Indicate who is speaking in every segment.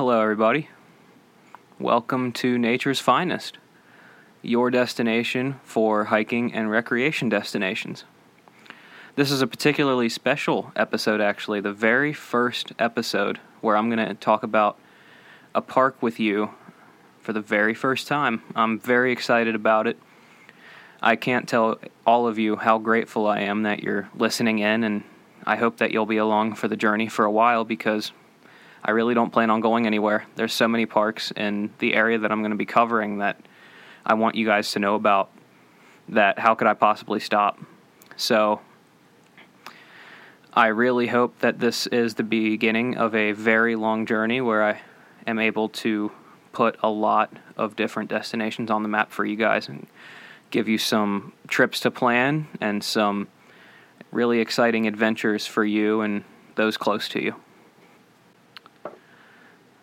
Speaker 1: Hello, everybody. Welcome to Nature's Finest, your destination for hiking and recreation destinations. This is a particularly special episode, actually, the very first episode where I'm going to talk about a park with you for the very first time. I'm very excited about it. I can't tell all of you how grateful I am that you're listening in, and I hope that you'll be along for the journey for a while because I really don't plan on going anywhere. There's so many parks in the area that I'm going to be covering that I want you guys to know about that how could I possibly stop? So I really hope that this is the beginning of a very long journey where I am able to put a lot of different destinations on the map for you guys and give you some trips to plan and some really exciting adventures for you and those close to you.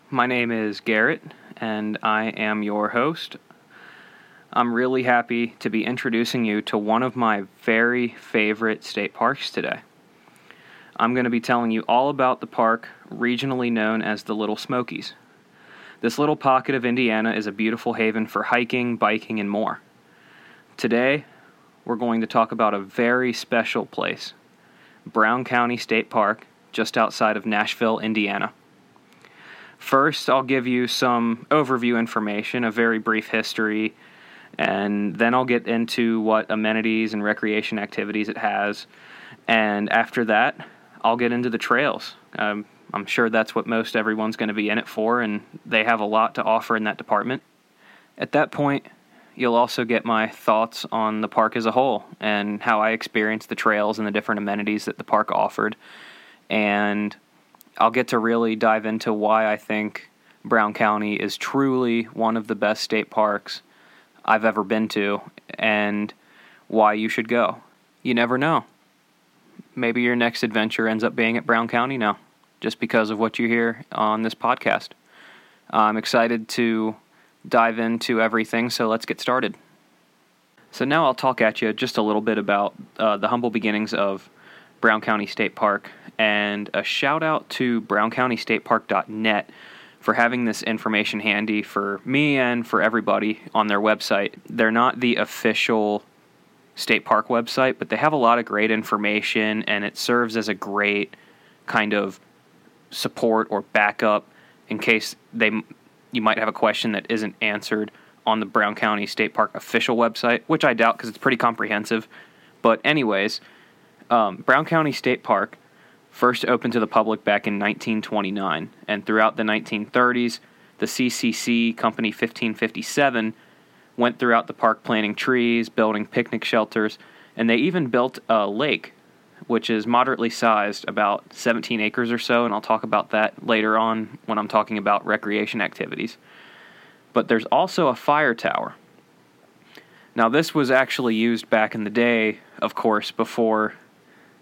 Speaker 1: My name is Garrett, and I am your host. I'm really happy to be introducing you to one of my very favorite state parks today. I'm going to be telling you all about the park regionally known as the Little Smokies. This little pocket of Indiana is a beautiful haven for hiking, biking, and more. Today, we're going to talk about a very special place Brown County State Park, just outside of Nashville, Indiana. First, I'll give you some overview information, a very brief history, and then I'll get into what amenities and recreation activities it has. And after that, I'll get into the trails. Um, I'm sure that's what most everyone's going to be in it for, and they have a lot to offer in that department. At that point, you'll also get my thoughts on the park as a whole and how I experienced the trails and the different amenities that the park offered. And I'll get to really dive into why I think Brown County is truly one of the best state parks I've ever been to and why you should go. You never know. Maybe your next adventure ends up being at Brown County now, just because of what you hear on this podcast. I'm excited to dive into everything, so let's get started. So, now I'll talk at you just a little bit about uh, the humble beginnings of Brown County State Park, and a shout out to browncountystatepark.net for having this information handy for me and for everybody on their website. They're not the official state park website, but they have a lot of great information, and it serves as a great kind of support or backup in case they you might have a question that isn't answered on the Brown County State Park official website, which I doubt because it's pretty comprehensive. But anyways, um, Brown County State Park first opened to the public back in 1929, and throughout the 1930s, the CCC Company 1557 went throughout the park planting trees, building picnic shelters, and they even built a lake, which is moderately sized, about 17 acres or so, and I'll talk about that later on when I'm talking about recreation activities. But there's also a fire tower. Now, this was actually used back in the day, of course, before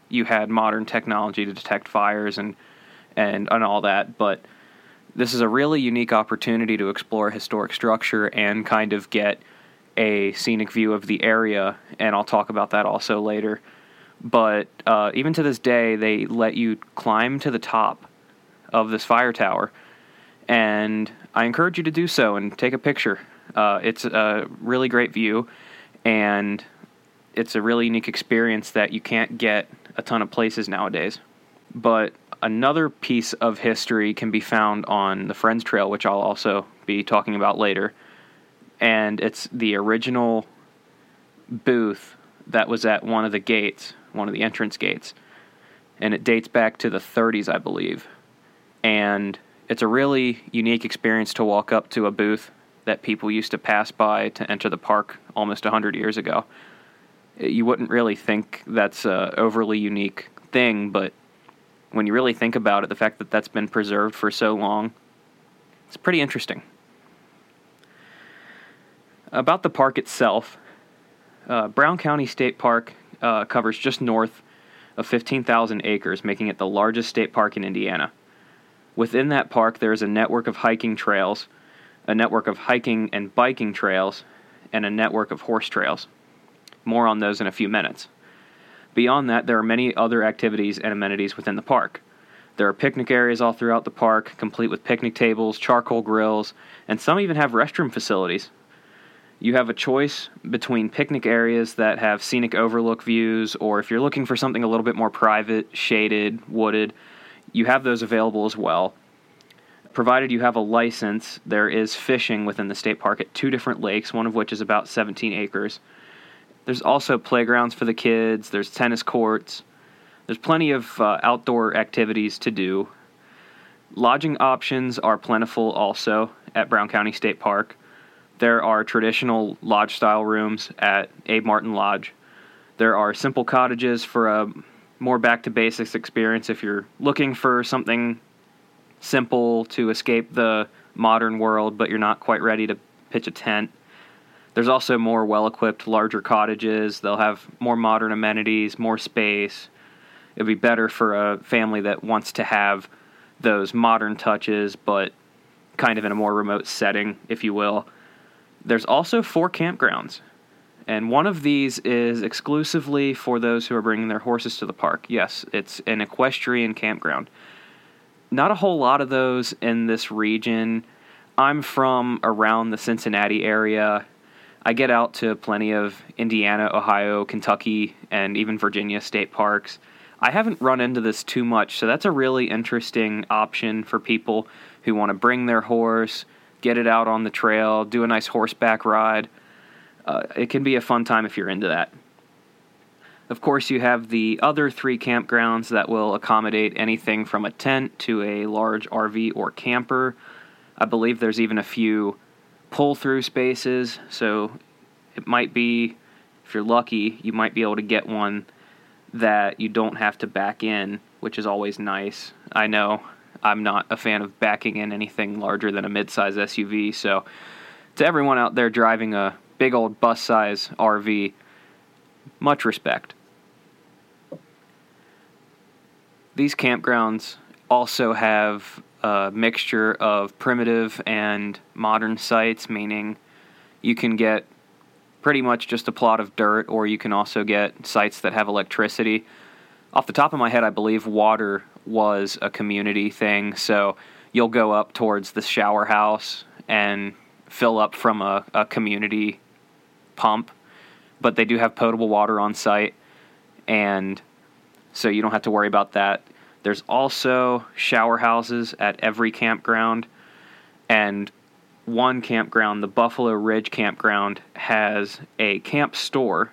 Speaker 1: you had modern technology to detect fires and and and all that, but this is a really unique opportunity to explore historic structure and kind of get a scenic view of the area, and I'll talk about that also later. But uh, even to this day, they let you climb to the top of this fire tower, and I encourage you to do so and take a picture. Uh, it's a really great view, and it's a really unique experience that you can't get a ton of places nowadays. But another piece of history can be found on the Friends Trail, which I'll also be talking about later. And it's the original booth that was at one of the gates, one of the entrance gates. And it dates back to the 30s, I believe. And it's a really unique experience to walk up to a booth that people used to pass by to enter the park almost 100 years ago you wouldn't really think that's a overly unique thing, but when you really think about it, the fact that that's been preserved for so long, it's pretty interesting. About the park itself, uh, Brown County State Park uh, covers just north of 15,000 acres, making it the largest state park in Indiana. Within that park, there is a network of hiking trails, a network of hiking and biking trails, and a network of horse trails. More on those in a few minutes. Beyond that, there are many other activities and amenities within the park. There are picnic areas all throughout the park, complete with picnic tables, charcoal grills, and some even have restroom facilities. You have a choice between picnic areas that have scenic overlook views, or if you're looking for something a little bit more private, shaded, wooded, you have those available as well. Provided you have a license, there is fishing within the state park at two different lakes, one of which is about 17 acres. There's also playgrounds for the kids, there's tennis courts, there's plenty of uh, outdoor activities to do. Lodging options are plentiful also at Brown County State Park. There are traditional lodge style rooms at Abe Martin Lodge. There are simple cottages for a more back to basics experience if you're looking for something simple to escape the modern world, but you're not quite ready to pitch a tent. There's also more well equipped, larger cottages. They'll have more modern amenities, more space. It'd be better for a family that wants to have those modern touches, but kind of in a more remote setting, if you will. There's also four campgrounds, and one of these is exclusively for those who are bringing their horses to the park. Yes, it's an equestrian campground. Not a whole lot of those in this region. I'm from around the Cincinnati area. I get out to plenty of Indiana, Ohio, Kentucky, and even Virginia state parks. I haven't run into this too much, so that's a really interesting option for people who want to bring their horse, get it out on the trail, do a nice horseback ride. Uh, it can be a fun time if you're into that. Of course, you have the other three campgrounds that will accommodate anything from a tent to a large RV or camper. I believe there's even a few pull through spaces, so it might be, if you're lucky, you might be able to get one that you don't have to back in, which is always nice. I know I'm not a fan of backing in anything larger than a midsize SUV, so to everyone out there driving a big old bus size RV, much respect. These campgrounds also have a mixture of primitive and modern sites, meaning you can get pretty much just a plot of dirt, or you can also get sites that have electricity. Off the top of my head, I believe water was a community thing, so you'll go up towards the shower house and fill up from a, a community pump, but they do have potable water on site, and so you don't have to worry about that. There's also shower houses at every campground, and one campground, the Buffalo Ridge Campground, has a camp store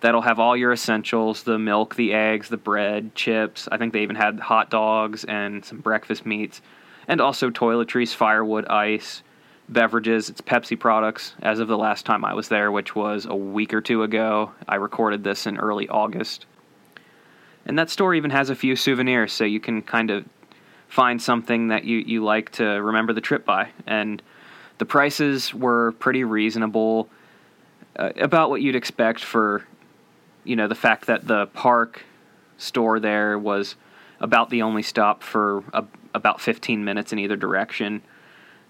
Speaker 1: that'll have all your essentials the milk, the eggs, the bread, chips. I think they even had hot dogs and some breakfast meats, and also toiletries, firewood, ice, beverages. It's Pepsi products as of the last time I was there, which was a week or two ago. I recorded this in early August. And that store even has a few souvenirs, so you can kind of find something that you, you like to remember the trip by. And the prices were pretty reasonable, uh, about what you'd expect for, you know, the fact that the park store there was about the only stop for a, about 15 minutes in either direction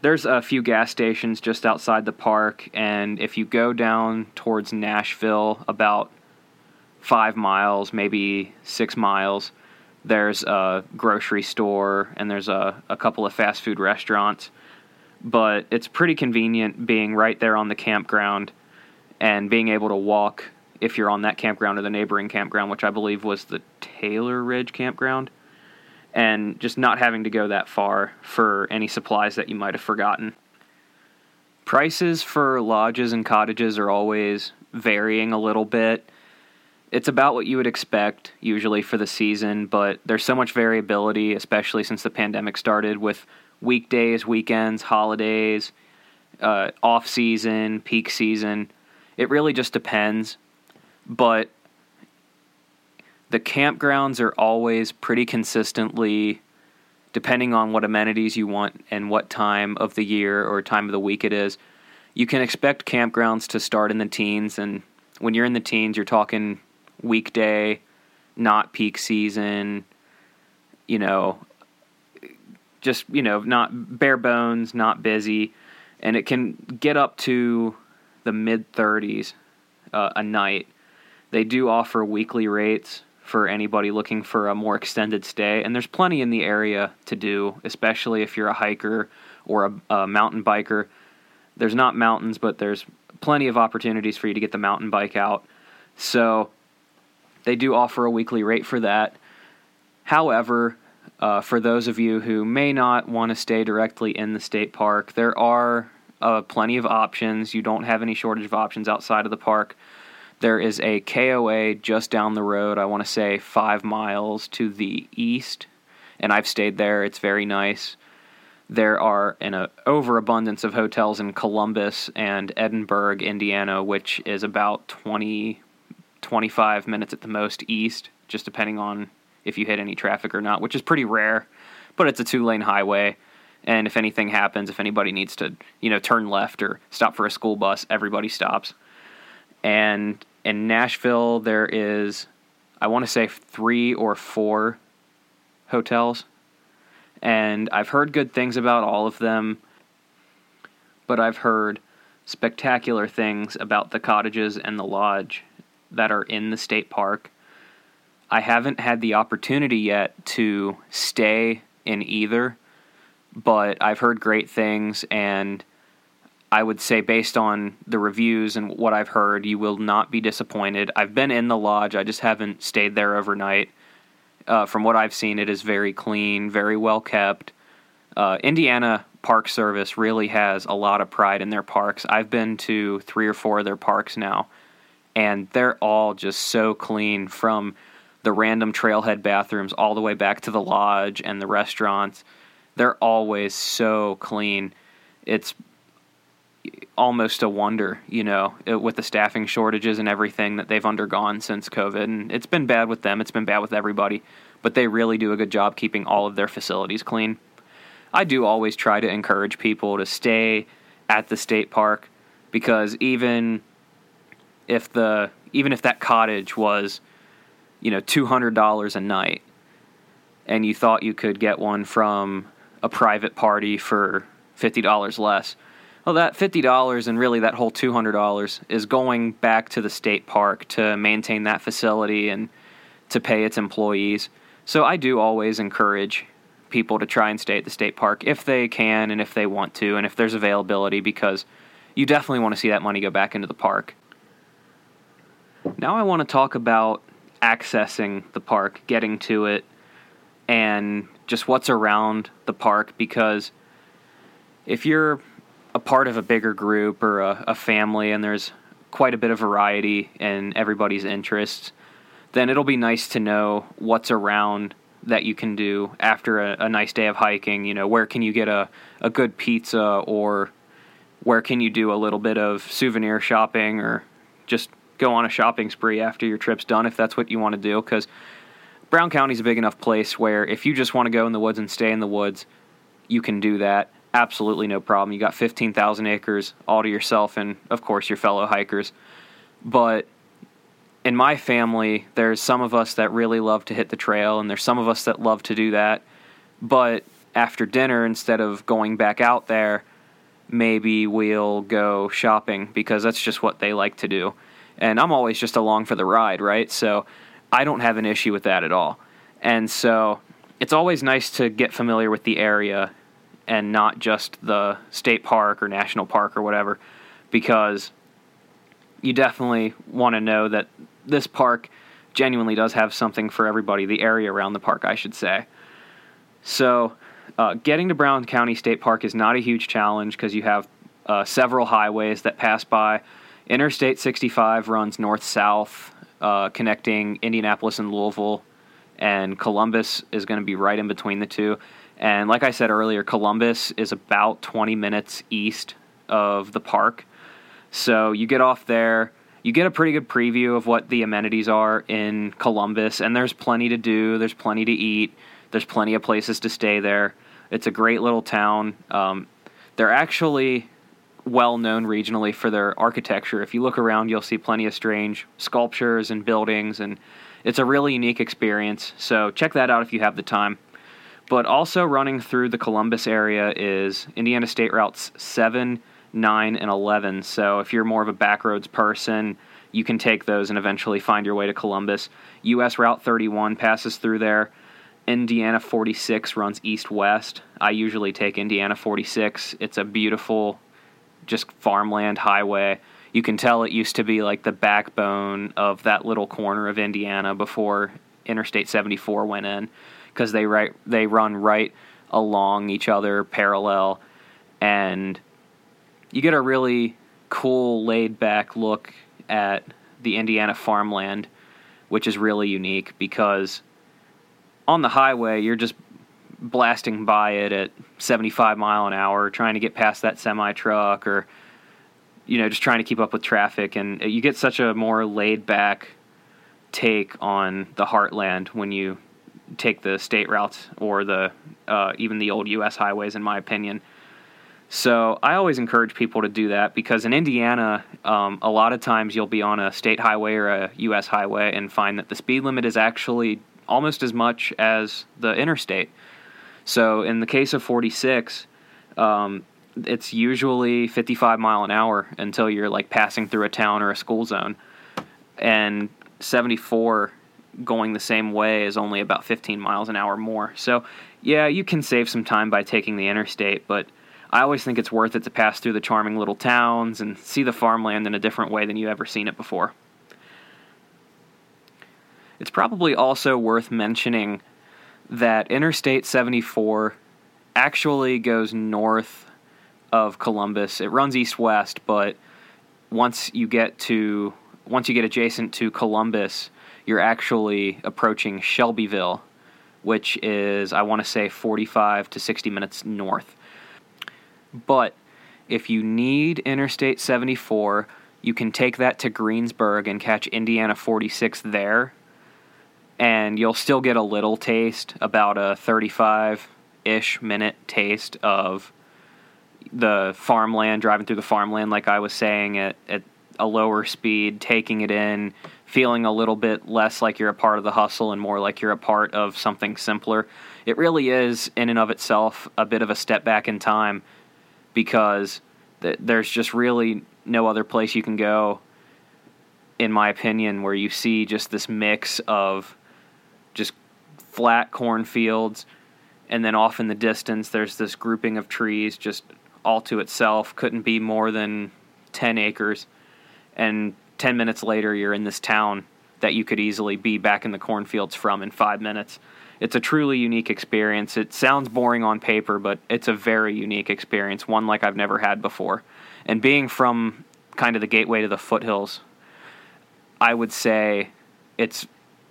Speaker 1: there's a few gas stations just outside the park, and if you go down towards Nashville, about five miles, maybe six miles, there's a grocery store and there's a, a couple of fast food restaurants. But it's pretty convenient being right there on the campground and being able to walk if you're on that campground or the neighboring campground, which I believe was the Taylor Ridge campground and just not having to go that far for any supplies that you might have forgotten. Prices for lodges and cottages are always varying a little bit. It's about what you would expect usually for the season, but there's so much variability, especially since the pandemic started with weekdays, weekends, holidays, uh, off season, peak season. It really just depends. But the campgrounds are always pretty consistently depending on what amenities you want and what time of the year or time of the week it is you can expect campgrounds to start in the teens and when you're in the teens you're talking weekday not peak season you know just you know not bare bones not busy and it can get up to the mid 30s uh, a night they do offer weekly rates for anybody looking for a more extended stay. And there's plenty in the area to do, especially if you're a hiker or a, a mountain biker. There's not mountains, but there's plenty of opportunities for you to get the mountain bike out. So they do offer a weekly rate for that. However, uh, for those of you who may not want to stay directly in the state park, there are uh, plenty of options. You don't have any shortage of options outside of the park. There is a KOA just down the road, I want to say five miles to the east, and I've stayed there. It's very nice. There are an overabundance of hotels in Columbus and Edinburgh, Indiana, which is about 20, 25 minutes at the most east, just depending on if you hit any traffic or not, which is pretty rare, but it's a two lane highway. And if anything happens, if anybody needs to, you know, turn left or stop for a school bus, everybody stops. And in Nashville, there is, I want to say, three or four hotels. And I've heard good things about all of them, but I've heard spectacular things about the cottages and the lodge that are in the state park. I haven't had the opportunity yet to stay in either, but I've heard great things and I would say, based on the reviews and what I've heard, you will not be disappointed. I've been in the lodge, I just haven't stayed there overnight. Uh, from what I've seen, it is very clean, very well kept. Uh, Indiana Park Service really has a lot of pride in their parks. I've been to three or four of their parks now, and they're all just so clean from the random trailhead bathrooms all the way back to the lodge and the restaurants. They're always so clean. It's almost a wonder, you know, it, with the staffing shortages and everything that they've undergone since COVID. And it's been bad with them, it's been bad with everybody, but they really do a good job keeping all of their facilities clean. I do always try to encourage people to stay at the state park because even if the even if that cottage was you know $200 a night and you thought you could get one from a private party for $50 less well, that $50 and really that whole $200 is going back to the state park to maintain that facility and to pay its employees. So I do always encourage people to try and stay at the state park if they can and if they want to and if there's availability because you definitely want to see that money go back into the park. Now I want to talk about accessing the park, getting to it, and just what's around the park because if you're a part of a bigger group or a, a family and there's quite a bit of variety in everybody's interests, then it'll be nice to know what's around that you can do after a, a, nice day of hiking. You know, where can you get a, a good pizza or where can you do a little bit of souvenir shopping or just go on a shopping spree after your trip's done if that's what you want to do. Because Brown County's a big enough place where if you just want to go in the woods and stay in the woods, you can do that absolutely no problem. You got 15,000 acres all to yourself and, of course, your fellow hikers. But in my family, there's some of us that really love to hit the trail, and there's some of us that love to do that. But after dinner, instead of going back out there, maybe we'll go shopping because that's just what they like to do. And I'm always just along for the ride, right? So I don't have an issue with that at all. And so it's always nice to get familiar with the area and not just the state park or national park or whatever, because you definitely want to know that this park genuinely does have something for everybody, the area around the park, I should say. So, uh, getting to Brown County State Park is not a huge challenge because you have uh, several highways that pass by. Interstate 65 runs north south, uh, connecting Indianapolis and Louisville, and Columbus is going to be right in between the two. And like I said earlier, Columbus is about 20 minutes east of the park. So you get off there, you get a pretty good preview of what the amenities are in Columbus, and there's plenty to do, there's plenty to eat, there's plenty of places to stay there. It's a great little town. Um, they're actually well known regionally for their architecture. If you look around, you'll see plenty of strange sculptures and buildings, and it's a really unique experience. So check that out if you have the time. But also running through the Columbus area is Indiana State Routes 7, 9, and 11. So if you're more of a backroads person, you can take those and eventually find your way to Columbus. US Route 31 passes through there. Indiana 46 runs east west. I usually take Indiana 46. It's a beautiful, just farmland highway. You can tell it used to be like the backbone of that little corner of Indiana before Interstate 74 went in because they right they run right along each other parallel and you get a really cool laid back look at the Indiana farmland which is really unique because on the highway you're just blasting by it at 75 mile an hour trying to get past that semi truck or you know just trying to keep up with traffic and you get such a more laid back take on the heartland when you take the state routes or the uh, even the old U.S. highways, in my opinion. So I always encourage people to do that because in Indiana, um, a lot of times you'll be on a state highway or a U.S. highway and find that the speed limit is actually almost as much as the interstate. So in the case of 46, um, it's usually 55 mile an hour until you're like passing through a town or a school zone. And 74 going the same way is only about 15 miles an hour more. So, yeah, you can save some time by taking the interstate, but I always think it's worth it to pass through the charming little towns and see the farmland in a different way than you've ever seen it before. It's probably also worth mentioning that Interstate 74 actually goes north of Columbus. It runs east west, but once you get to once you get adjacent to Columbus, you're actually approaching Shelbyville, which is, I want to say, 45 to 60 minutes north. But if you need Interstate 74, you can take that to Greensburg and catch Indiana 46 there. And you'll still get a little taste, about a 35 ish minute taste of the farmland, driving through the farmland, like I was saying, at, at a lower speed, taking it in, feeling a little bit less like you're a part of the hustle and more like you're a part of something simpler. It really is, in and of itself, a bit of a step back in time because th- there's just really no other place you can go, in my opinion, where you see just this mix of flat cornfields and then off in the distance there's this grouping of trees just all to itself couldn't be more than 10 acres and 10 minutes later you're in this town that you could easily be back in the cornfields from in five minutes. It's a truly unique experience. It sounds boring on paper, but it's a very unique experience, one like I've never had before. And being from kind of the gateway to the foothills, I would say it's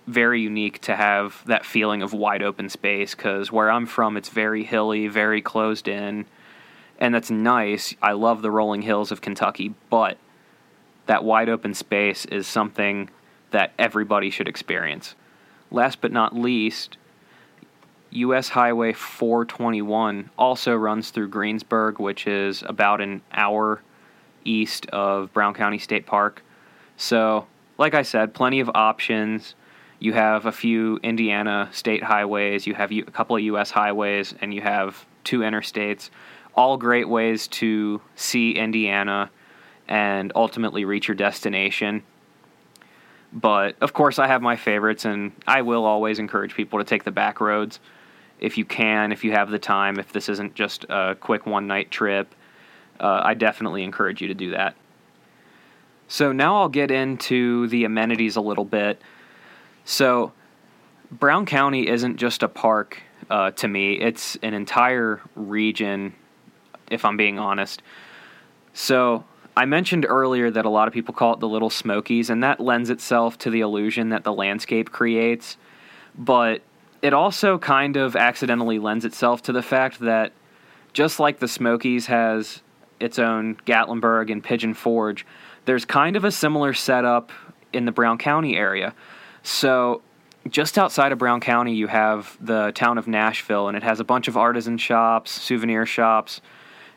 Speaker 1: very unique to have that feeling of wide open space because where I'm from, it's very hilly, very closed in, and that's nice. I love the rolling hills of Kentucky, but that wide open space is something that everybody should experience. Last but not least, US Highway 421 also runs through Greensburg, which is about an hour east of Brown County State Park. So, like I said, plenty of options. You have a few Indiana state highways, you have a couple of US highways, and you have two interstates. All great ways to see Indiana and ultimately reach your destination. But of course, I have my favorites, and I will always encourage people to take the back roads if you can, if you have the time, if this isn't just a quick one night trip. Uh, I definitely encourage you to do that. So now I'll get into the amenities a little bit. So, Brown County isn't just a park uh, to me, it's an entire region, if I'm being honest. So, I mentioned earlier that a lot of people call it the Little Smokies, and that lends itself to the illusion that the landscape creates. But it also kind of accidentally lends itself to the fact that just like the Smokies has its own Gatlinburg and Pigeon Forge, there's kind of a similar setup in the Brown County area. So, just outside of Brown County, you have the town of Nashville, and it has a bunch of artisan shops, souvenir shops,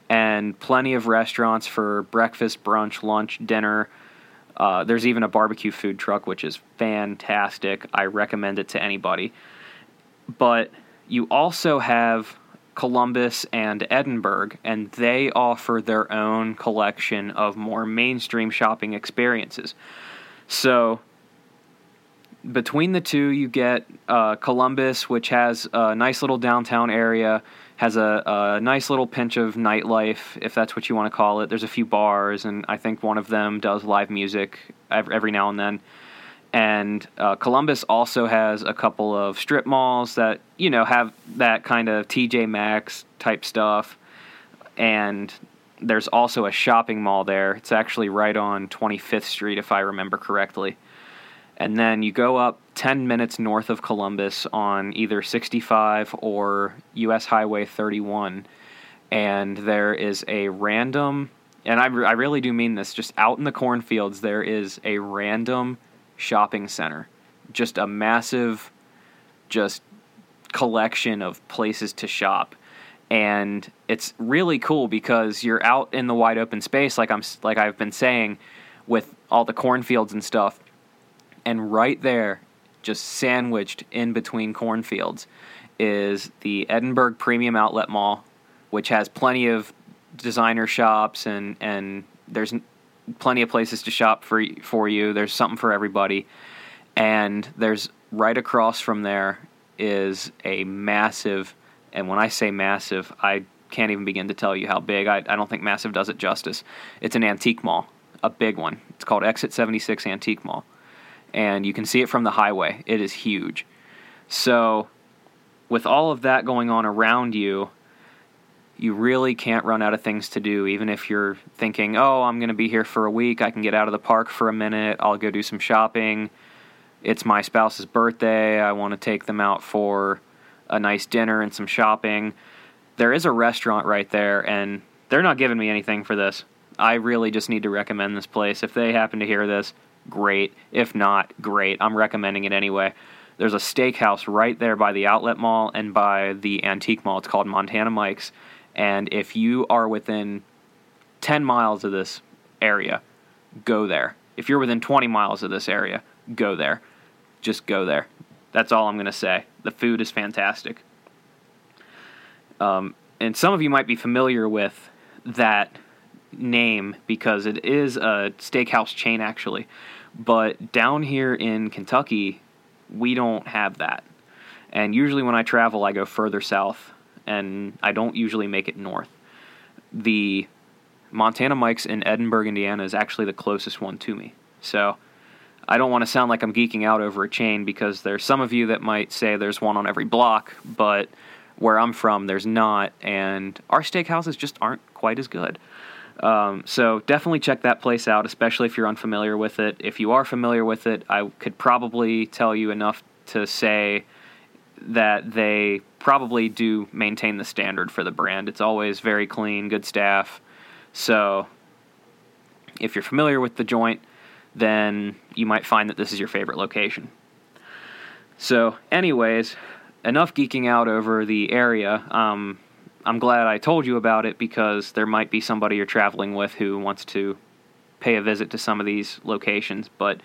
Speaker 1: and plenty of restaurants for breakfast, brunch, lunch, dinner. Uh, there's even a barbecue food truck, which is fantastic. I recommend it to anybody. But you also have Columbus and Edinburgh, and they offer their own collection of more mainstream shopping experiences. So between the two, you get uh, Columbus, which has a nice little downtown area, has a, a, nice little pinch of nightlife, if that's what you want to call it. There's a few bars, and I think one of them does live music every, now and then. And uh, Columbus also has a couple of strip malls that you know have that kind of TJ Maxx type stuff, and there's also a shopping mall there. It's actually right on 25th Street, if I remember correctly and then you go up 10 minutes north of Columbus on either 65 or US Highway 31, and there is a random, and I, I really do mean this, just out in the cornfields, there is a random shopping center. Just a massive, just collection of places to shop. And it's really cool because you're out in the wide open space, like I'm, like I've been saying, with all the cornfields and stuff and right there, just sandwiched in between cornfields, is the Edinburgh Premium Outlet Mall, which has plenty of designer shops and and there's plenty of places to shop for for you. There's something for everybody, and there's right across from there is a massive, and when I say massive, I can't even begin to tell you how big. I, I don't think massive does it justice. It's an antique mall, a big one. It's called Exit 76 Antique Mall and you can see it from the highway. It is huge. So, with all of that going on around you, you really can't run out of things to do, even if you're thinking, oh, I'm going to be here for a week. I can get out of the park for a minute. I'll go do some shopping. It's my spouse's birthday. I want to take them out for a nice dinner and some shopping. There is a restaurant right there, and they're not giving me anything for this. I really just need to recommend this place. If they happen to hear this, great. If not, great. I'm recommending it anyway. There's a steakhouse right there by the outlet mall and by the antique mall. It's called Montana Mike's. And if you are within 10 miles of this area, go there. If you're within 20 miles of this area, go there. Just go there. That's all I'm going to say. The food is fantastic. Um, and some of you might be familiar with that name because it is a steakhouse chain, actually. But down here in Kentucky, we don't have that. And usually when I travel, I go further south, and I don't usually make it north. The Montana Mike's in Edinburgh, Indiana is actually the closest one to me. So I don't want to sound like I'm geeking out over a chain because there's some of you that might say there's one on every block, but where I'm from, there's not, and our steakhouses just aren't quite as good. Um, so definitely check that place out, especially if you're unfamiliar with it. If you are familiar with it, I could probably tell you enough to say that they probably do maintain the standard for the brand. It's always very clean, good staff. So if you're familiar with the joint, then you might find that this is your favorite location. So, anyways, enough geeking out over the area. Um, I'm glad I told you about it because there might be somebody you're traveling with who wants to pay a visit to some of these locations. But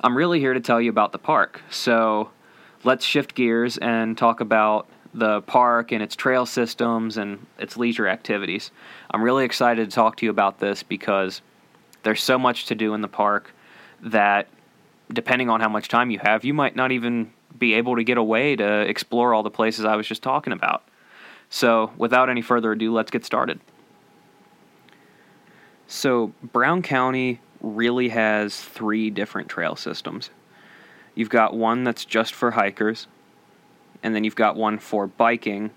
Speaker 1: I'm really here to tell you about the park. So let's shift gears and talk about the park and its trail systems and its leisure activities. I'm really excited to talk to you about this because there's so much to do in the park that depending on how much time you have, you might not even be able to get away to explore all the places I was just talking about. So, without any further ado, let's get started. So, Brown County really has three different trail systems. You've got one that's just for hikers, and then you've got one for biking,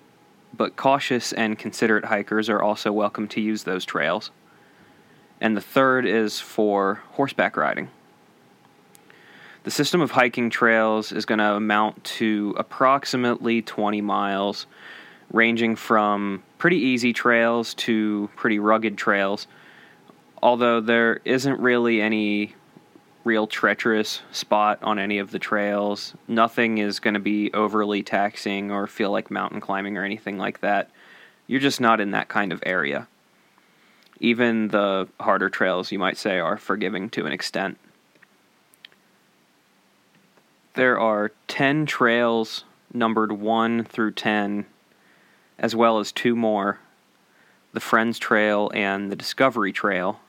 Speaker 1: but cautious and considerate hikers are also welcome to use those trails. And the third is for horseback riding. The system of hiking trails is going to amount to approximately 20 miles ranging from pretty easy trails to pretty rugged trails. Although there isn't really any real treacherous spot on any of the trails, nothing is going to be overly taxing or feel like mountain climbing or anything like that. You're just not in that kind of area. Even the harder trails, you might say, are forgiving to an extent. There are 10 trails numbered 1 through 10 as well as two more the Friends Trail and the Discovery Trail.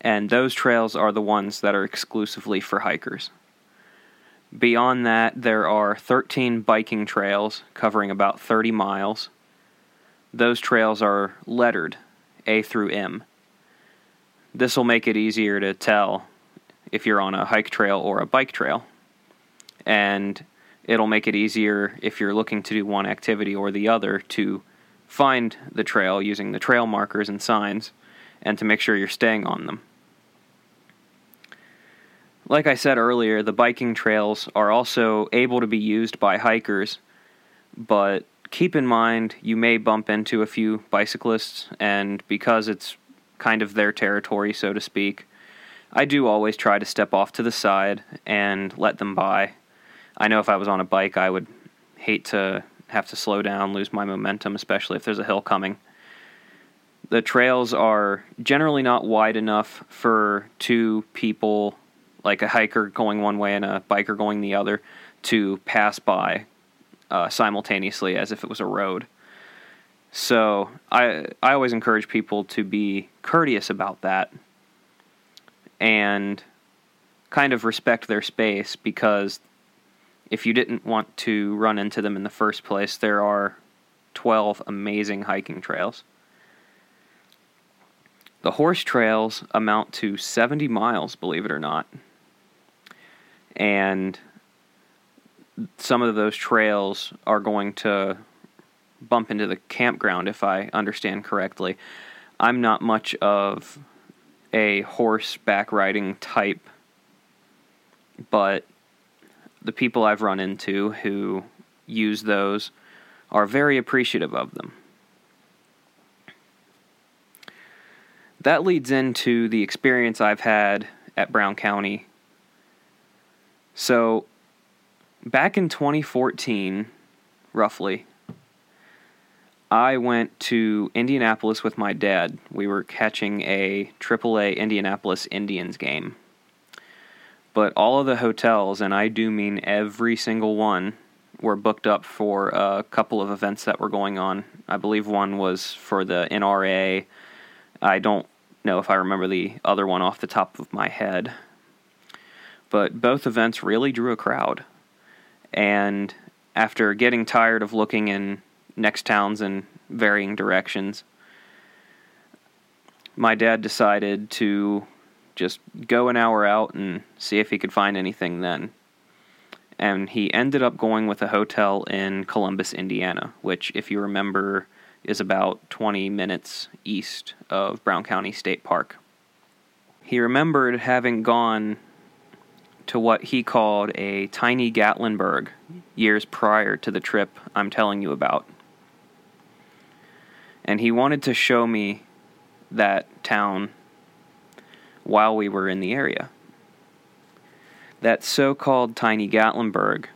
Speaker 1: and those trails are the ones that are exclusively for hikers. Beyond that, there are 13 biking trails covering about 30 miles. Those trails are lettered A through M. This will make it easier to tell if you're on a hike trail or a bike trail. And it'll make it easier if you're looking to do one activity or the other to find the trail using the trail markers and signs and to make sure you're staying on them. Like I said earlier, the biking trails are also able to be used by hikers, but keep in mind you may bump into a few bicyclists, and because it's kind of their territory, so to speak, I do always try to step off to the side and let them by. I know if I was on a bike, I would hate to have to slow down, lose my momentum, especially if there's a hill coming. The trails are generally not wide enough for two people like a hiker going one way and a biker going the other to pass by uh, simultaneously as if it was a road. So I I always encourage people to be courteous about that and kind of respect their space because if you didn't want to run into them in the first place, there are 12 amazing hiking trails. The horse trails amount to 70 miles, believe it or not and some of those trails are going to bump into the campground if I understand correctly. I'm not much of a horseback riding type, but the people I've run into who use those are very appreciative of them. That leads into the experience I've had at Brown County so, back in 2014, roughly, I went to Indianapolis with my dad. We were catching a AAA Indianapolis Indians game. But all of the hotels, and I do mean every single one, were booked up for a couple of events that were going on. I believe one was for the NRA. I don't know if I remember the other one off the top of my head but both events really drew a crowd. And after getting tired of looking in next towns in varying directions, my dad decided to just go an hour out and see if he could find anything then. And he ended up going with a hotel in Columbus, Indiana, which, if you remember, is about 20 minutes east of Brown County State Park. He remembered having gone to what he called a tiny Gatlinburg years prior to the trip I'm telling you about. And he wanted to show me that town while we were in the area. That so called tiny Gatlinburg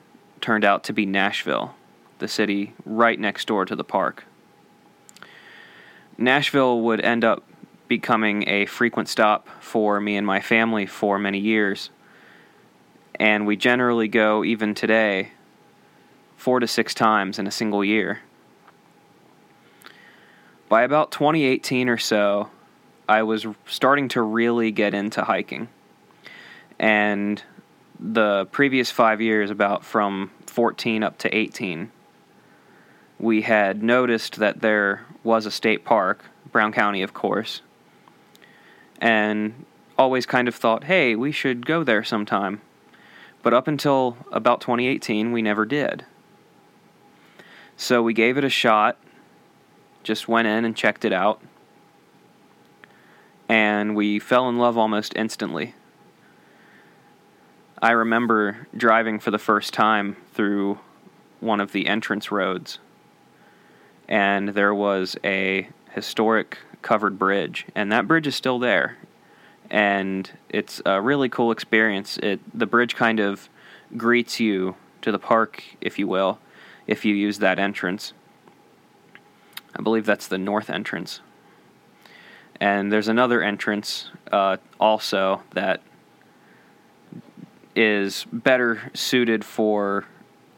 Speaker 1: turned out to be Nashville, the city right next door to the park. Nashville would end up becoming a frequent stop for me and my family for many years and we generally go, even today, four to six times in a single year. By about 2018 or so, I was starting to really get into hiking. And the previous five years, about from 14 up to 18, we had noticed that there was a state park, Brown County, of course, and always kind of thought, hey, we should go there sometime. But up until about 2018, we never did. So we gave it a shot, just went in and checked it out, and we fell in love almost instantly. I remember driving for the first time through one of the entrance roads, and there was a historic covered bridge, and that bridge is still there and it's a really cool experience. It the bridge kind of greets you to the park, if you will, if you use that entrance. I believe that's the north entrance. And there's another entrance uh, also that is better suited for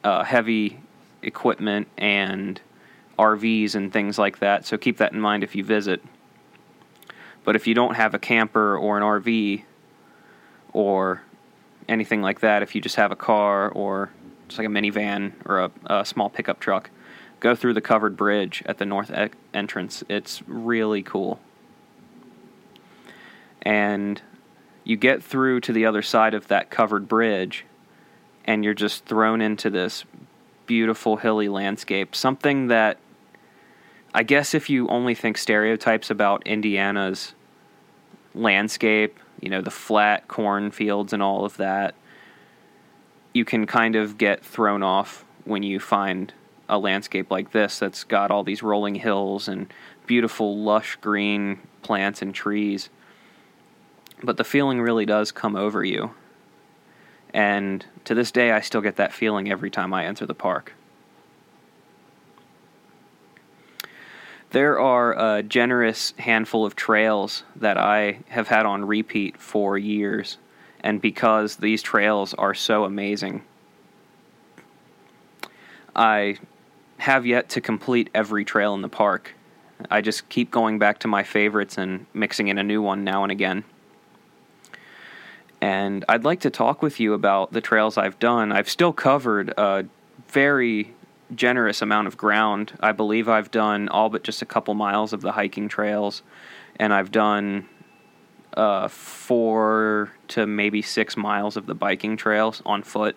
Speaker 1: uh, heavy equipment and RVs and things like that. So keep that in mind if you visit. But if you don't have a camper or an RV or anything like that, if you just have a car or just like a minivan or a, a small pickup truck, go through the covered bridge at the north e- entrance. It's really cool. And you get through to the other side of that covered bridge, and you're just thrown into this beautiful hilly landscape. Something that I guess if you only think stereotypes about Indiana's landscape, you know, the flat cornfields and all of that, you can kind of get thrown off when you find a landscape like this that's got all these rolling hills and beautiful lush green plants and trees. But the feeling really does come over you. And to this day, I still get that feeling every time I enter the park. There are a generous handful of trails that I have had on repeat for years. And because these trails are so amazing, I have yet to complete every trail in the park. I just keep going back to my favorites and mixing in a new one now and again. And I'd like to talk with you about the trails I've done. I've still covered a very generous amount of ground. I believe I've done all but just a couple miles of the hiking trails, and I've done uh, four to maybe six miles of the biking trails on foot.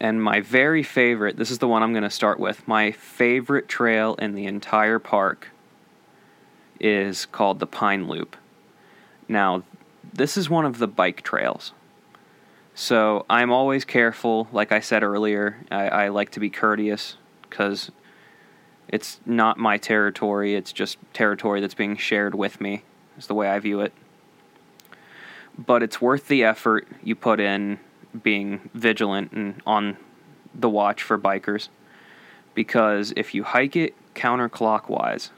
Speaker 1: And my very favorite, this is the one I'm going to start with. My favorite trail in the entire park is called the Pine Loop. Now, this is one of the bike trails. So I'm always careful. Like I said earlier, I, I like to be courteous because it's not my territory. It's just territory that's being shared with me, is the way I view it. But it's worth the effort you put in being vigilant and on the watch for bikers. Because if you hike it counterclockwise,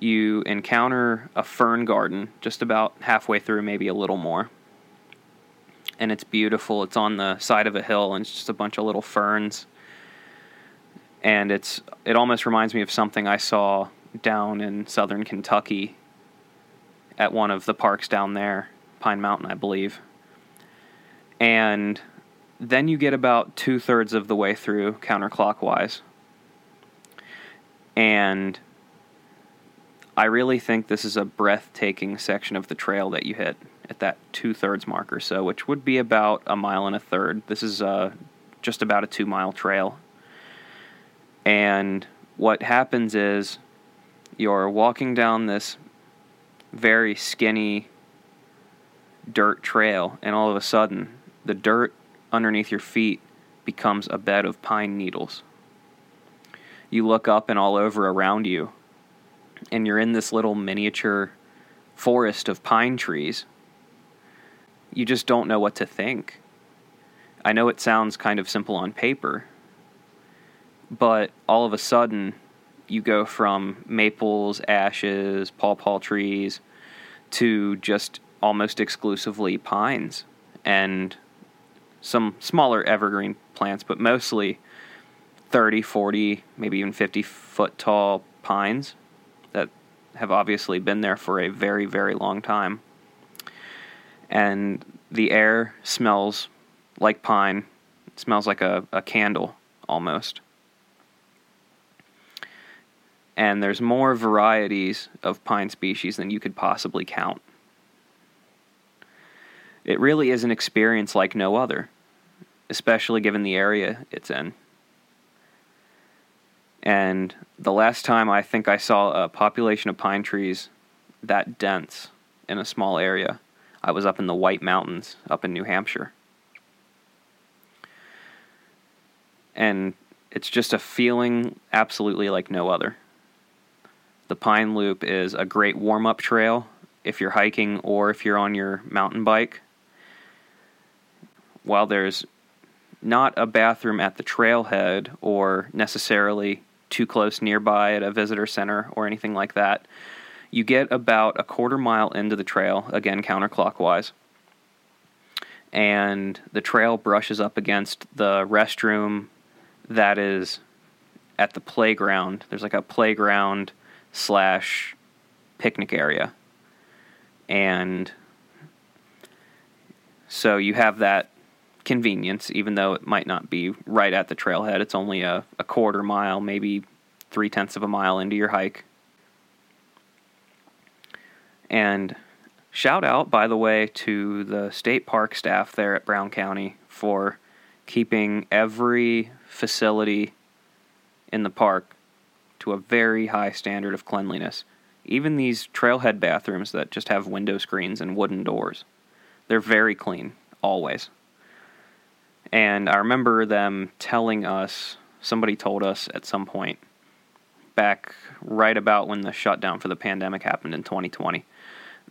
Speaker 1: you encounter a fern garden just about halfway through, maybe a little more. And it's beautiful. It's on the side of a hill, and it's just a bunch of little ferns. And it's it almost reminds me of something I saw down in southern Kentucky at one of the parks down there, Pine Mountain, I believe. And then you get about two thirds of the way through counterclockwise. And I really think this is a breathtaking section of the trail that you hit at that two thirds mark or so, which would be about a mile and a third. This is uh, just about a two mile trail. And what happens is you're walking down this very skinny dirt trail, and all of a sudden, the dirt underneath your feet becomes a bed of pine needles. You look up, and all over around you and you're in this little miniature forest of pine trees, you just don't know what to think. I know it sounds kind of simple on paper, but all of a sudden, you go from maples, ashes, pawpaw trees to just almost exclusively pines and some smaller evergreen plants, but mostly 30, 40, maybe even 50 foot tall pines have obviously been there for a very, very long time. And the air smells like pine, it smells like a, a candle almost. And there's more varieties of pine species than you could possibly count. It really is an experience like no other, especially given the area it's in. And the last time I think I saw a population of pine trees that dense in a small area, I was up in the White Mountains up in New Hampshire. And it's just a feeling absolutely like no other. The Pine Loop is a great warm up trail if you're hiking or if you're on your mountain bike. While there's not a bathroom at the trailhead or necessarily too close nearby at a visitor center or anything like that. You get about a quarter mile into the trail, again counterclockwise, and the trail brushes up against the restroom that is at the playground. There's like a playground slash picnic area. And so you have that convenience, even though it might not be right at the trailhead. It's only a, a quarter mile, maybe three tenths of a mile into your hike. And shout out, by the way, to the state park staff there at Brown County for keeping every facility in the park to a very high standard of cleanliness. Even these trailhead bathrooms that just have window screens and wooden doors, they're very clean, always. And I remember them telling us, somebody told us at some point, back right about when the shutdown for the pandemic happened in 2020,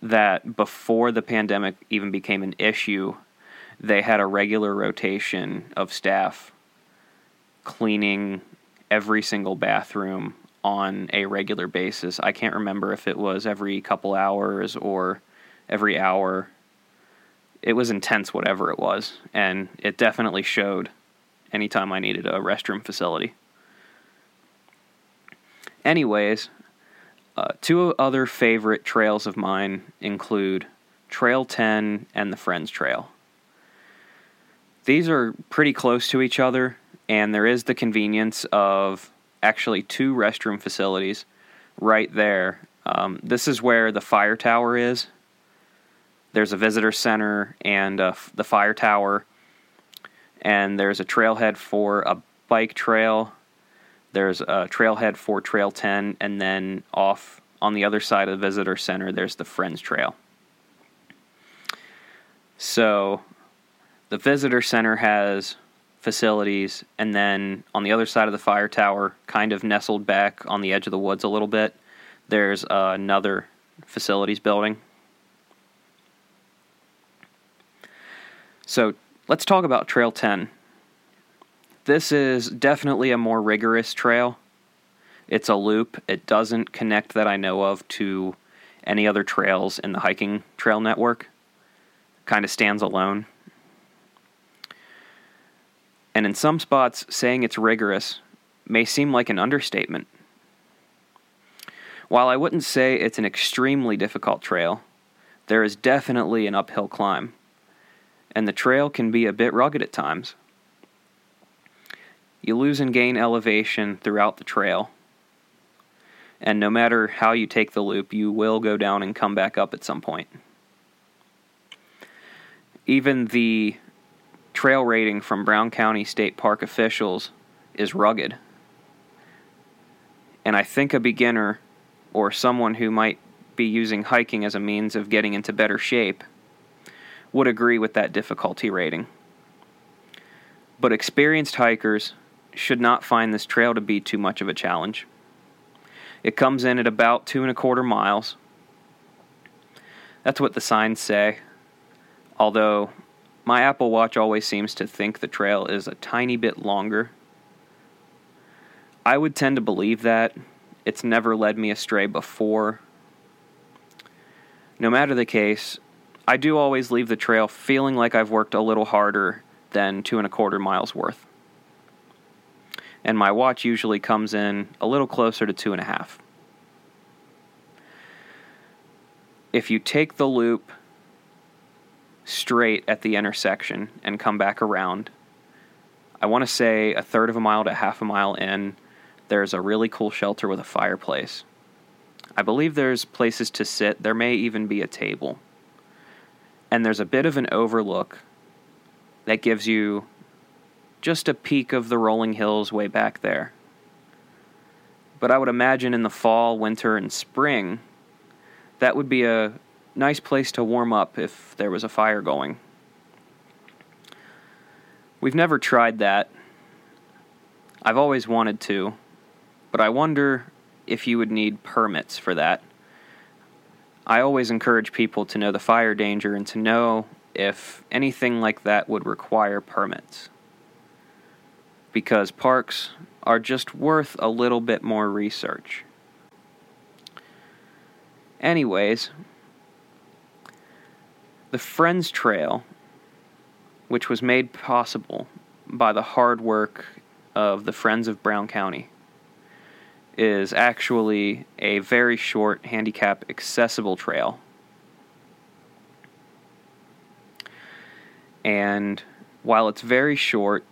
Speaker 1: that before the pandemic even became an issue, they had a regular rotation of staff cleaning every single bathroom on a regular basis. I can't remember if it was every couple hours or every hour. It was intense, whatever it was, and it definitely showed anytime I needed a restroom facility. Anyways, uh, two other favorite trails of mine include Trail 10 and the Friends Trail. These are pretty close to each other, and there is the convenience of actually two restroom facilities right there. Um, this is where the fire tower is. There's a visitor center and uh, the fire tower, and there's a trailhead for a bike trail. There's a trailhead for Trail 10, and then off on the other side of the visitor center, there's the Friends Trail. So, the visitor center has facilities, and then on the other side of the fire tower, kind of nestled back on the edge of the woods a little bit, there's another facilities building. So let's talk about Trail 10. This is definitely a more rigorous trail. It's a loop. It doesn't connect that I know of to any other trails in the hiking trail network. Kind of stands alone. And in some spots, saying it's rigorous may seem like an understatement. While I wouldn't say it's an extremely difficult trail, there is definitely an uphill climb, and the trail can be a bit rugged at times. You lose and gain elevation throughout the trail, and no matter how you take the loop, you will go down and come back up at some point. Even the trail rating from Brown County State Park officials is rugged. And I think a beginner or someone who might be using hiking as a means of getting into better shape would agree with that difficulty rating. But experienced hikers should not find this trail to be too much of a challenge. It comes in at about two and a quarter miles. That's what the signs say, although my Apple Watch always seems to think the trail is a tiny bit longer. I would tend to believe that. It's never led me astray before. No matter the case, I do always leave the trail feeling like I've worked a little harder than two and a quarter miles worth. And my watch usually comes in a little closer to two and a half. If you take the loop straight at the intersection and come back around. I want to say a third of a mile to half a mile in, there's a really cool shelter with a fireplace. I believe there's places to sit, there may even be a table. And there's a bit of an overlook that gives you just a peek of the rolling hills way back there. But I would imagine in the fall, winter, and spring, that would be a, nice place to warm up if there was a fire going. We've never tried that. I've always wanted to, but I wonder if you would need permits for that. I always encourage people to know the fire danger and to know if anything like that would require permits. Because parks are just worth a little bit more research. Anyways, the Friends Trail, which was made possible by the hard work of the Friends of Brown County, is actually a very short handicap accessible trail. And while it's very short,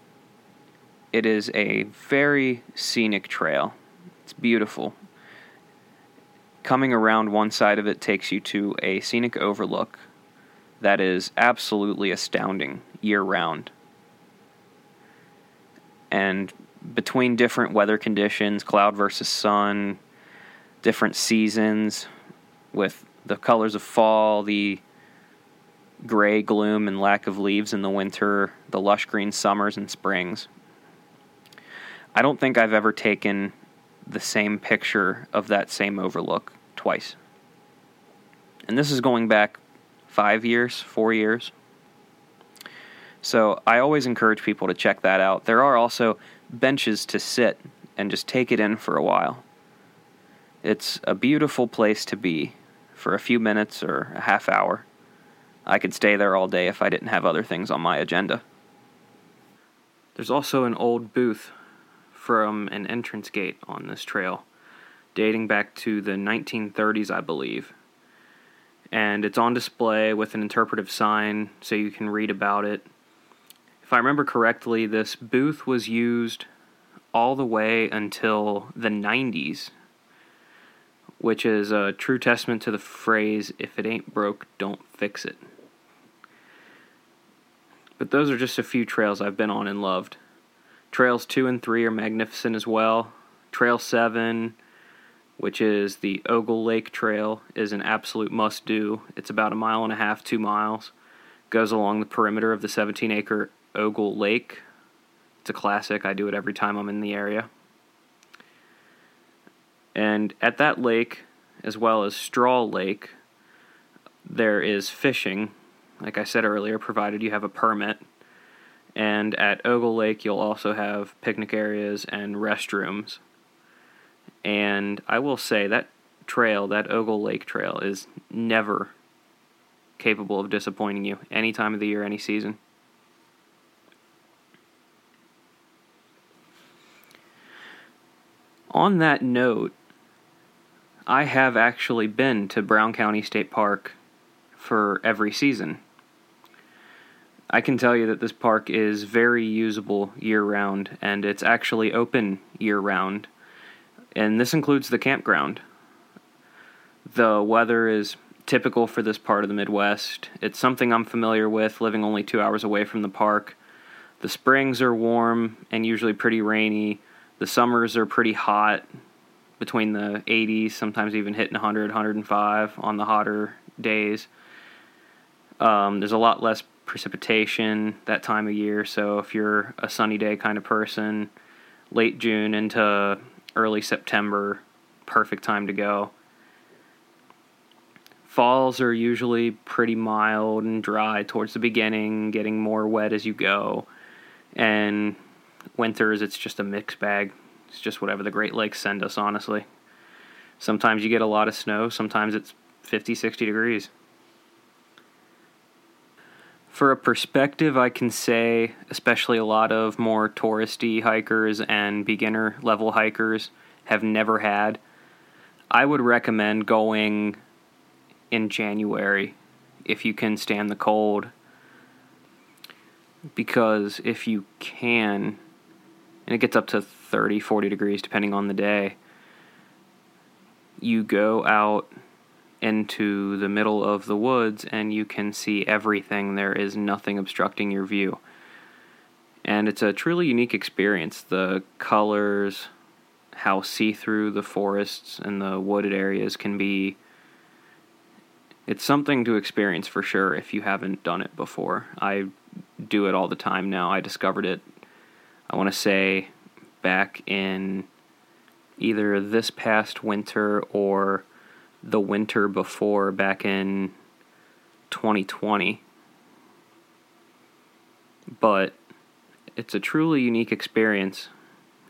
Speaker 1: it is a very scenic trail. It's beautiful. Coming around one side of it takes you to a scenic overlook that is absolutely astounding year round. And between different weather conditions, cloud versus sun, different seasons, with the colors of fall, the gray gloom and lack of leaves in the winter, the lush green summers and springs. I don't think I've ever taken the same picture of that same overlook twice. And this is going back five years, four years. So I always encourage people to check that out. There are also benches to sit and just take it in for a while. It's a beautiful place to be for a few minutes or a half hour. I could stay there all day if I didn't have other things on my agenda. There's also an old booth from an entrance gate on this trail, dating back to the 1930s, I believe. And it's on display with an interpretive sign so you can read about it if I remember correctly, this booth was used all the way until the 90s, which is a true testament to the phrase if it ain't broke, don't fix it. But those are just a few trails I've been on and loved. Trails 2 and 3 are magnificent as well. Trail 7, which is the Ogle Lake Trail, is an absolute must do. It's about a mile and a half, two miles. Goes along the perimeter of the 17 acre Ogle Lake. It's a classic. I do it every time I'm in the area. And at that lake, as well as Strahl Lake, there is fishing, like I said earlier, provided you have a permit. And at Ogle Lake, you'll also have picnic areas and restrooms. And I will say that trail, that Ogle Lake trail, is never capable of disappointing you any time of the year, any season. On that note, I have actually been to Brown County State Park for every season. I can tell you that this park is very usable year round, and it's actually open year round. And this includes the campground. The weather is typical for this part of the Midwest. It's something I'm familiar with, living only two hours away from the park. The springs are warm and usually pretty rainy, the summers are pretty hot, between the 80s, sometimes even hitting 100, 105 on the hotter days. Um, there's a lot less precipitation that time of year, so if you're a sunny day kind of person, late June into early September, perfect time to go. Falls are usually pretty mild and dry towards the beginning, getting more wet as you go. And Winters, it's just a mixed bag. It's just whatever the Great Lakes send us, honestly. Sometimes you get a lot of snow, sometimes it's 50, 60 degrees. For a perspective, I can say, especially a lot of more touristy hikers and beginner level hikers have never had, I would recommend going in January if you can stand the cold. Because if you can, and it gets up to 30, 40 degrees depending on the day. You go out into the middle of the woods and you can see everything. There is nothing obstructing your view. And it's a truly unique experience. The colors, how see through the forests and the wooded areas can be. It's something to experience for sure if you haven't done it before. I do it all the time now. I discovered it I want to say back in either this past winter or the winter before, back in 2020. But it's a truly unique experience.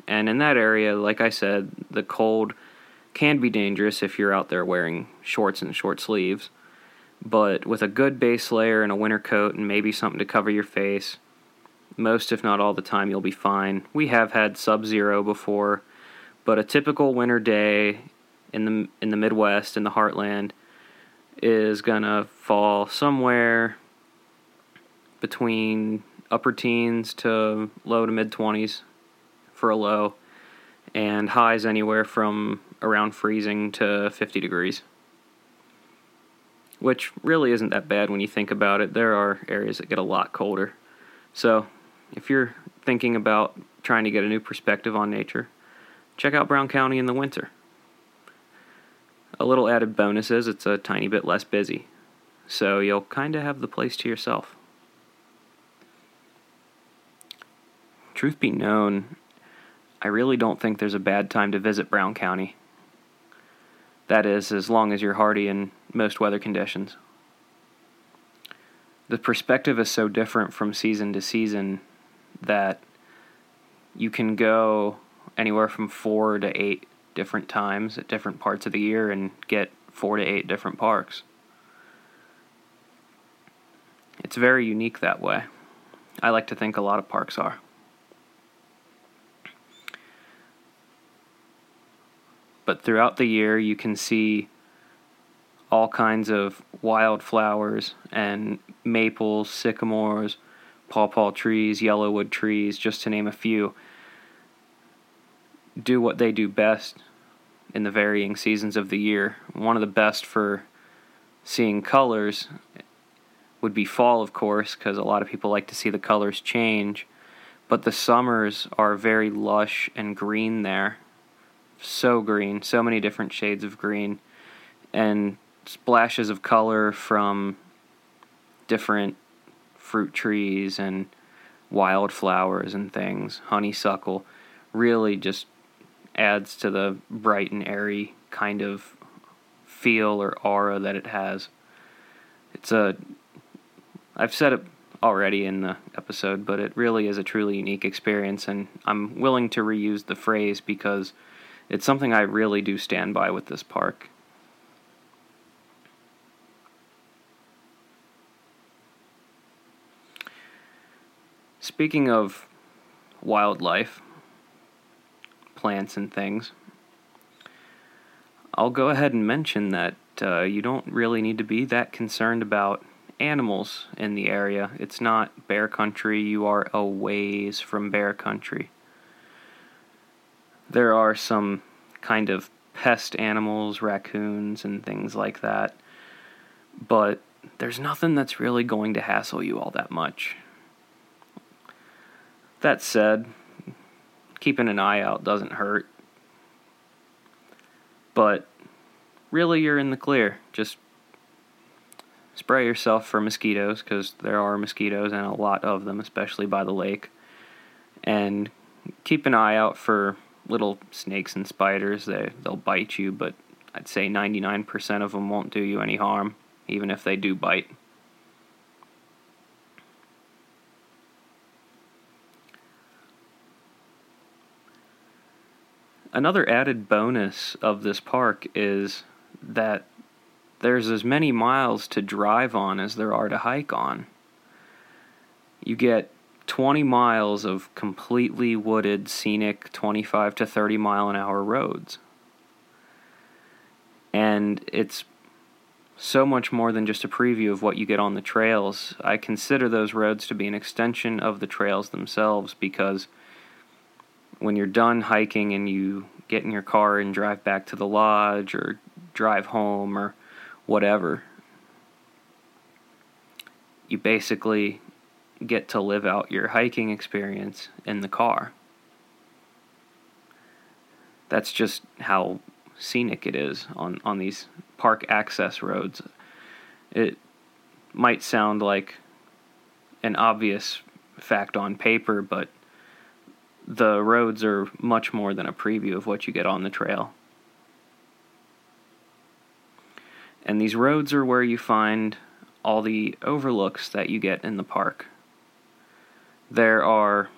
Speaker 1: And in that area, like I said, the cold can be dangerous if you're out there wearing shorts and short sleeves. But with a good base layer and a winter coat and maybe something to cover your face, most, if not all the time, you'll be fine. We have had sub zero before, But a typical winter day in the in the Midwest in the heartland is gonna fall somewhere between upper teens to low to mid 20s for a low, and highs anywhere from around freezing to 50 degrees. Which really isn't that bad when you think about it. There are areas that get a lot colder. So, if you're thinking about trying to get a new perspective on nature, check out Brown County in the winter. A little added bonus is it's a tiny bit less busy, so you'll kind of have the place to yourself. Truth be known, I really don't think there's a bad time to visit Brown County. That is, as long as you're hardy in most weather conditions. The perspective is so different from season to season that you can go anywhere from four to eight different times at different parts of the year and get four to eight different parks. It's very unique that way. I like to think a lot of parks are. but throughout the year you can see all kinds of wildflowers and maples, sycamores, pawpaw trees, yellowwood trees, just to name a few, do what they do best in the varying seasons of the year. One of the best for seeing colors would be fall, of course, because a lot of people like to see the colors change. But the summers are very lush and green there so green, so many different shades of green, and splashes of color from different fruit trees and wildflowers and things. Honeysuckle really just adds to the bright and airy kind of feel or aura that it has. It's a I've said it already in the episode, but it really is a truly unique experience and I'm willing to reuse the phrase because it's something I really do stand by with this park. Speaking of wildlife, plants, and things, I'll go ahead and mention that uh, you don't really need to be that concerned about animals in the area. It's not bear country, you are a ways from bear country there are some kind of pest animals, raccoons, and things like that. But there's nothing that's really going to hassle you all that much. That said, keeping an eye out doesn't hurt. But really, you're in the clear. Just spray yourself for mosquitoes because there are mosquitoes and a lot of them, especially by the lake. And keep an eye out for little snakes and spiders. They they'll bite you, but I'd say 99% of them won't do you any harm, even if they do bite. Another added bonus of this park is that there's as many miles to drive on as there are to hike on. You get 20 miles of completely wooded, scenic 25 to 30 mile an hour roads. And it's so much more than just a preview of what you get on the trails. I consider those roads to be an extension of the trails themselves because when you're done hiking and you get in your car and drive back to the lodge or drive home or whatever, you basically get to live out your hiking experience in the car. That's just how scenic it is on, on these park access roads. It might sound like an obvious fact on paper, but the roads are much more than a preview of what you get on the trail. And these roads are where you find all the overlooks that you get in the park. There are,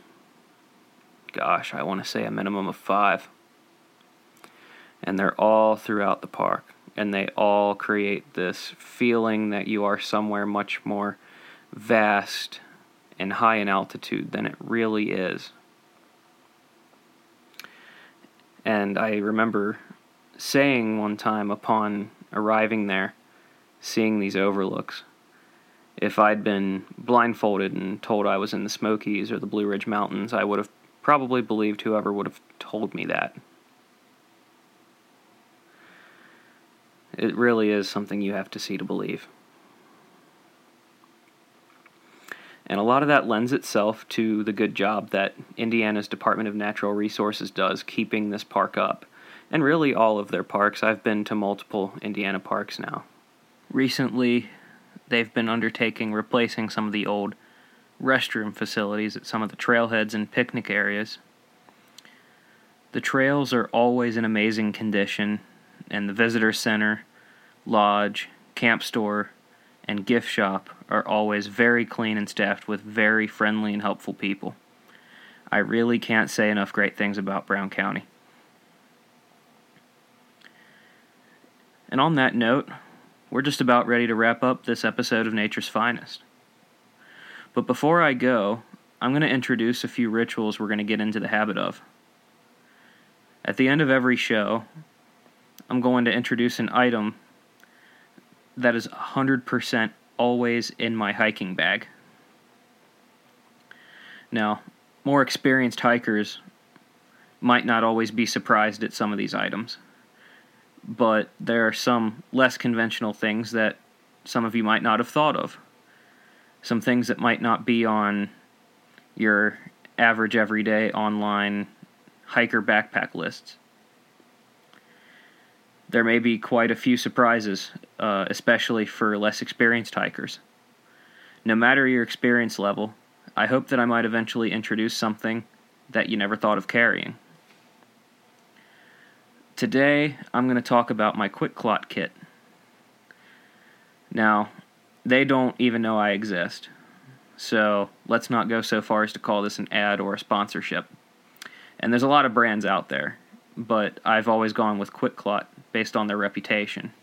Speaker 1: gosh, I want to say a minimum of five. And they're all throughout the park. And they all create this feeling that you are somewhere much more vast and high in altitude than it really is. And I remember saying one time upon arriving there, seeing these overlooks, if I'd been blindfolded and told I was in the Smokies or the Blue Ridge Mountains, I would have probably believed whoever would have told me that. It really is something you have to see to believe. And a lot of that lends itself to the good job that Indiana's Department of Natural Resources does keeping this park up. And really, all of their parks. I've been to multiple Indiana parks now. Recently, they've been undertaking replacing some of the old restroom facilities at some of the trailheads and picnic areas. The trails are always in amazing condition, and the visitor center, lodge, camp store, and gift shop are always very clean and staffed with very friendly and helpful people. I really can't say enough great things about Brown County. And on that note, we're just about ready to wrap up this episode of Nature's Finest. But before I go, I'm going to introduce a few rituals we're going to get into the habit of. At the end of every show, I'm going to introduce an item that is 100% always in my hiking bag. Now, more experienced hikers might not always be surprised at some of these items, but there are some less conventional things that some of you might not have thought of. Some things that might not be on your average everyday online hiker backpack lists there may be quite a few surprises, uh, especially for less experienced hikers. No matter your experience level, I hope that I might eventually introduce something that you never thought of carrying. Today, I'm going to talk about my QuikClot kit. Now, they don't even know I exist, so let's not go so far as to call this an ad or a sponsorship. And there's a lot of brands out there, but I've always gone with QuikClot based on their reputation,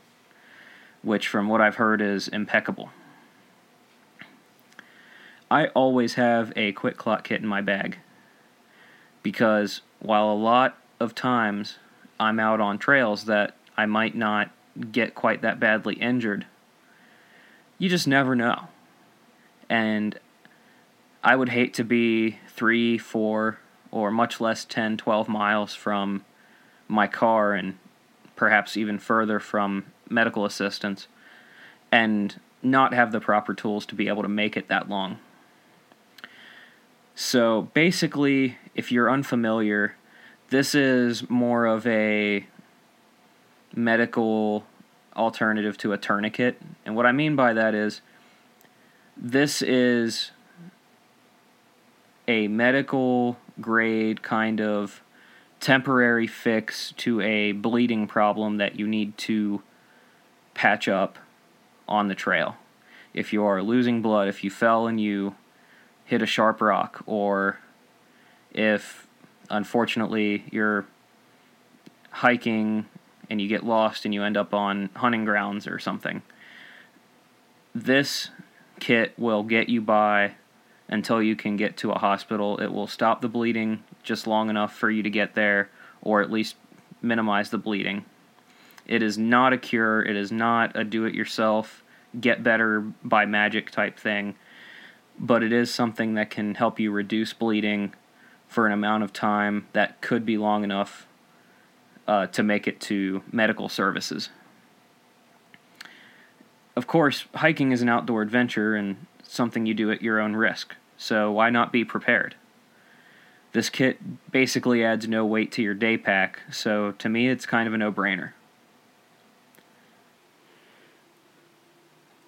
Speaker 1: which, from what I've heard, is impeccable. I always have a QuikClot kit in my bag because while a lot of times I'm out on trails that I might not get quite that badly injured, you just never know. And I would hate to be three, four, or much less 10, 12 miles from my car and perhaps even further from medical assistance, and not have the proper tools to be able to make it that long. So basically, if you're unfamiliar, this is more of a medical alternative to a tourniquet. And what I mean by that is this is a medical grade kind of temporary fix to a bleeding problem that you need to patch up on the trail. If you are losing blood, if you fell and you hit a sharp rock, or if unfortunately you're hiking and you get lost and you end up on hunting grounds or something, this kit will get you by until you can get to a hospital. It will stop the bleeding just long enough for you to get there, or at least minimize the bleeding. It is not a cure, it is not a do it yourself, get better by magic type thing, but it is something that can help you reduce bleeding for an amount of time that could be long enough uh, to make it to medical services. Of course, hiking is an outdoor adventure and something you do at your own risk, so why not be prepared? This kit basically adds no weight to your day pack, so to me it's kind of a no brainer.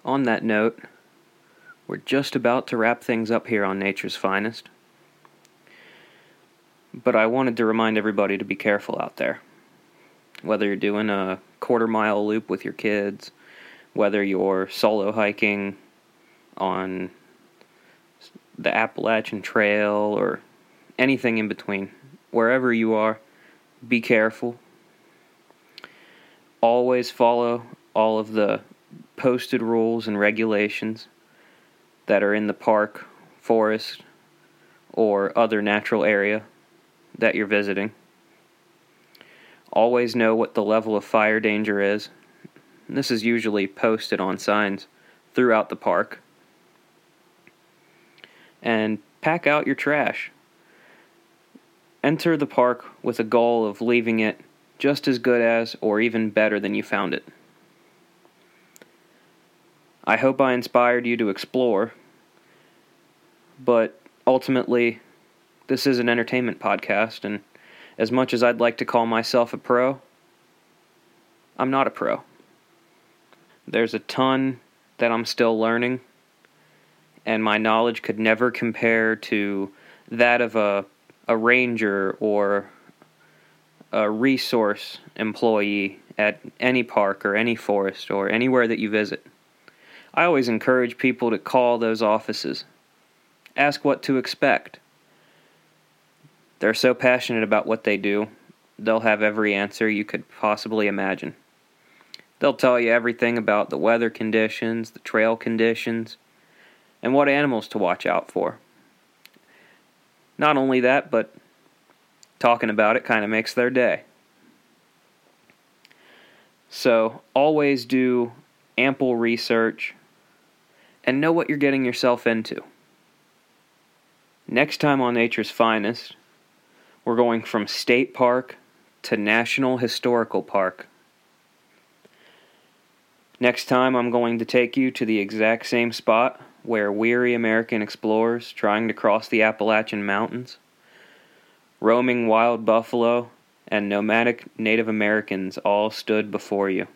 Speaker 1: On that note, we're just about to wrap things up here on Nature's Finest. But I wanted to remind everybody to be careful out there. Whether you're doing a quarter mile loop with your kids, whether you're solo hiking on the Appalachian Trail or anything in between. Wherever you are, be careful. Always follow all of the posted rules and regulations that are in the park, forest, or other natural area that you're visiting. Always know what the level of fire danger is. This is usually posted on signs throughout the park. And pack out your trash. Enter the park with a goal of leaving it just as good as or even better than you found it. I hope I inspired you to explore, but ultimately, this is an entertainment podcast, and as much as I'd like to call myself a pro, I'm not a pro. There's a ton that I'm still learning, and my knowledge could never compare to that of a, a ranger or a resource employee at any park or any forest or anywhere that you visit. I always encourage people to call those offices. Ask what to expect. They're so passionate about what they do, they'll have every answer you could possibly imagine. They'll tell you everything about the weather conditions, the trail conditions, and what animals to watch out for. Not only that, but talking about it kind of makes their day. So, always do ample research and know what you're getting yourself into. Next time on Nature's Finest, we're going from state park to National Historical Park. Next time, I'm going to take you to the exact same spot where weary American explorers trying to cross the Appalachian Mountains, roaming wild buffalo, and nomadic Native Americans all stood before you.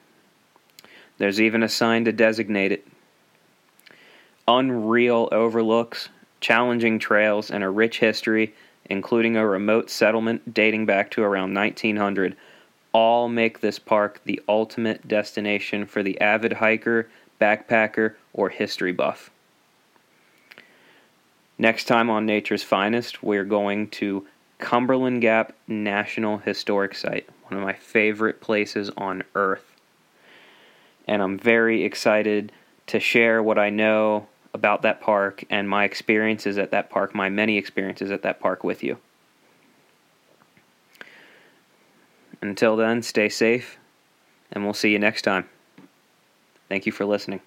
Speaker 1: There's even a sign to designate it. Unreal overlooks, challenging trails, and a rich history including a remote settlement dating back to around 1900, all make this park the ultimate destination for the avid hiker, backpacker, or history buff. Next time on Nature's Finest, we're going to Cumberland Gap National Historic Site, one of my favorite places on earth. And I'm very excited to share what I know about that park and my experiences at that park, my many experiences at that park with you. Until then, stay safe, and we'll see you next time. Thank you for listening.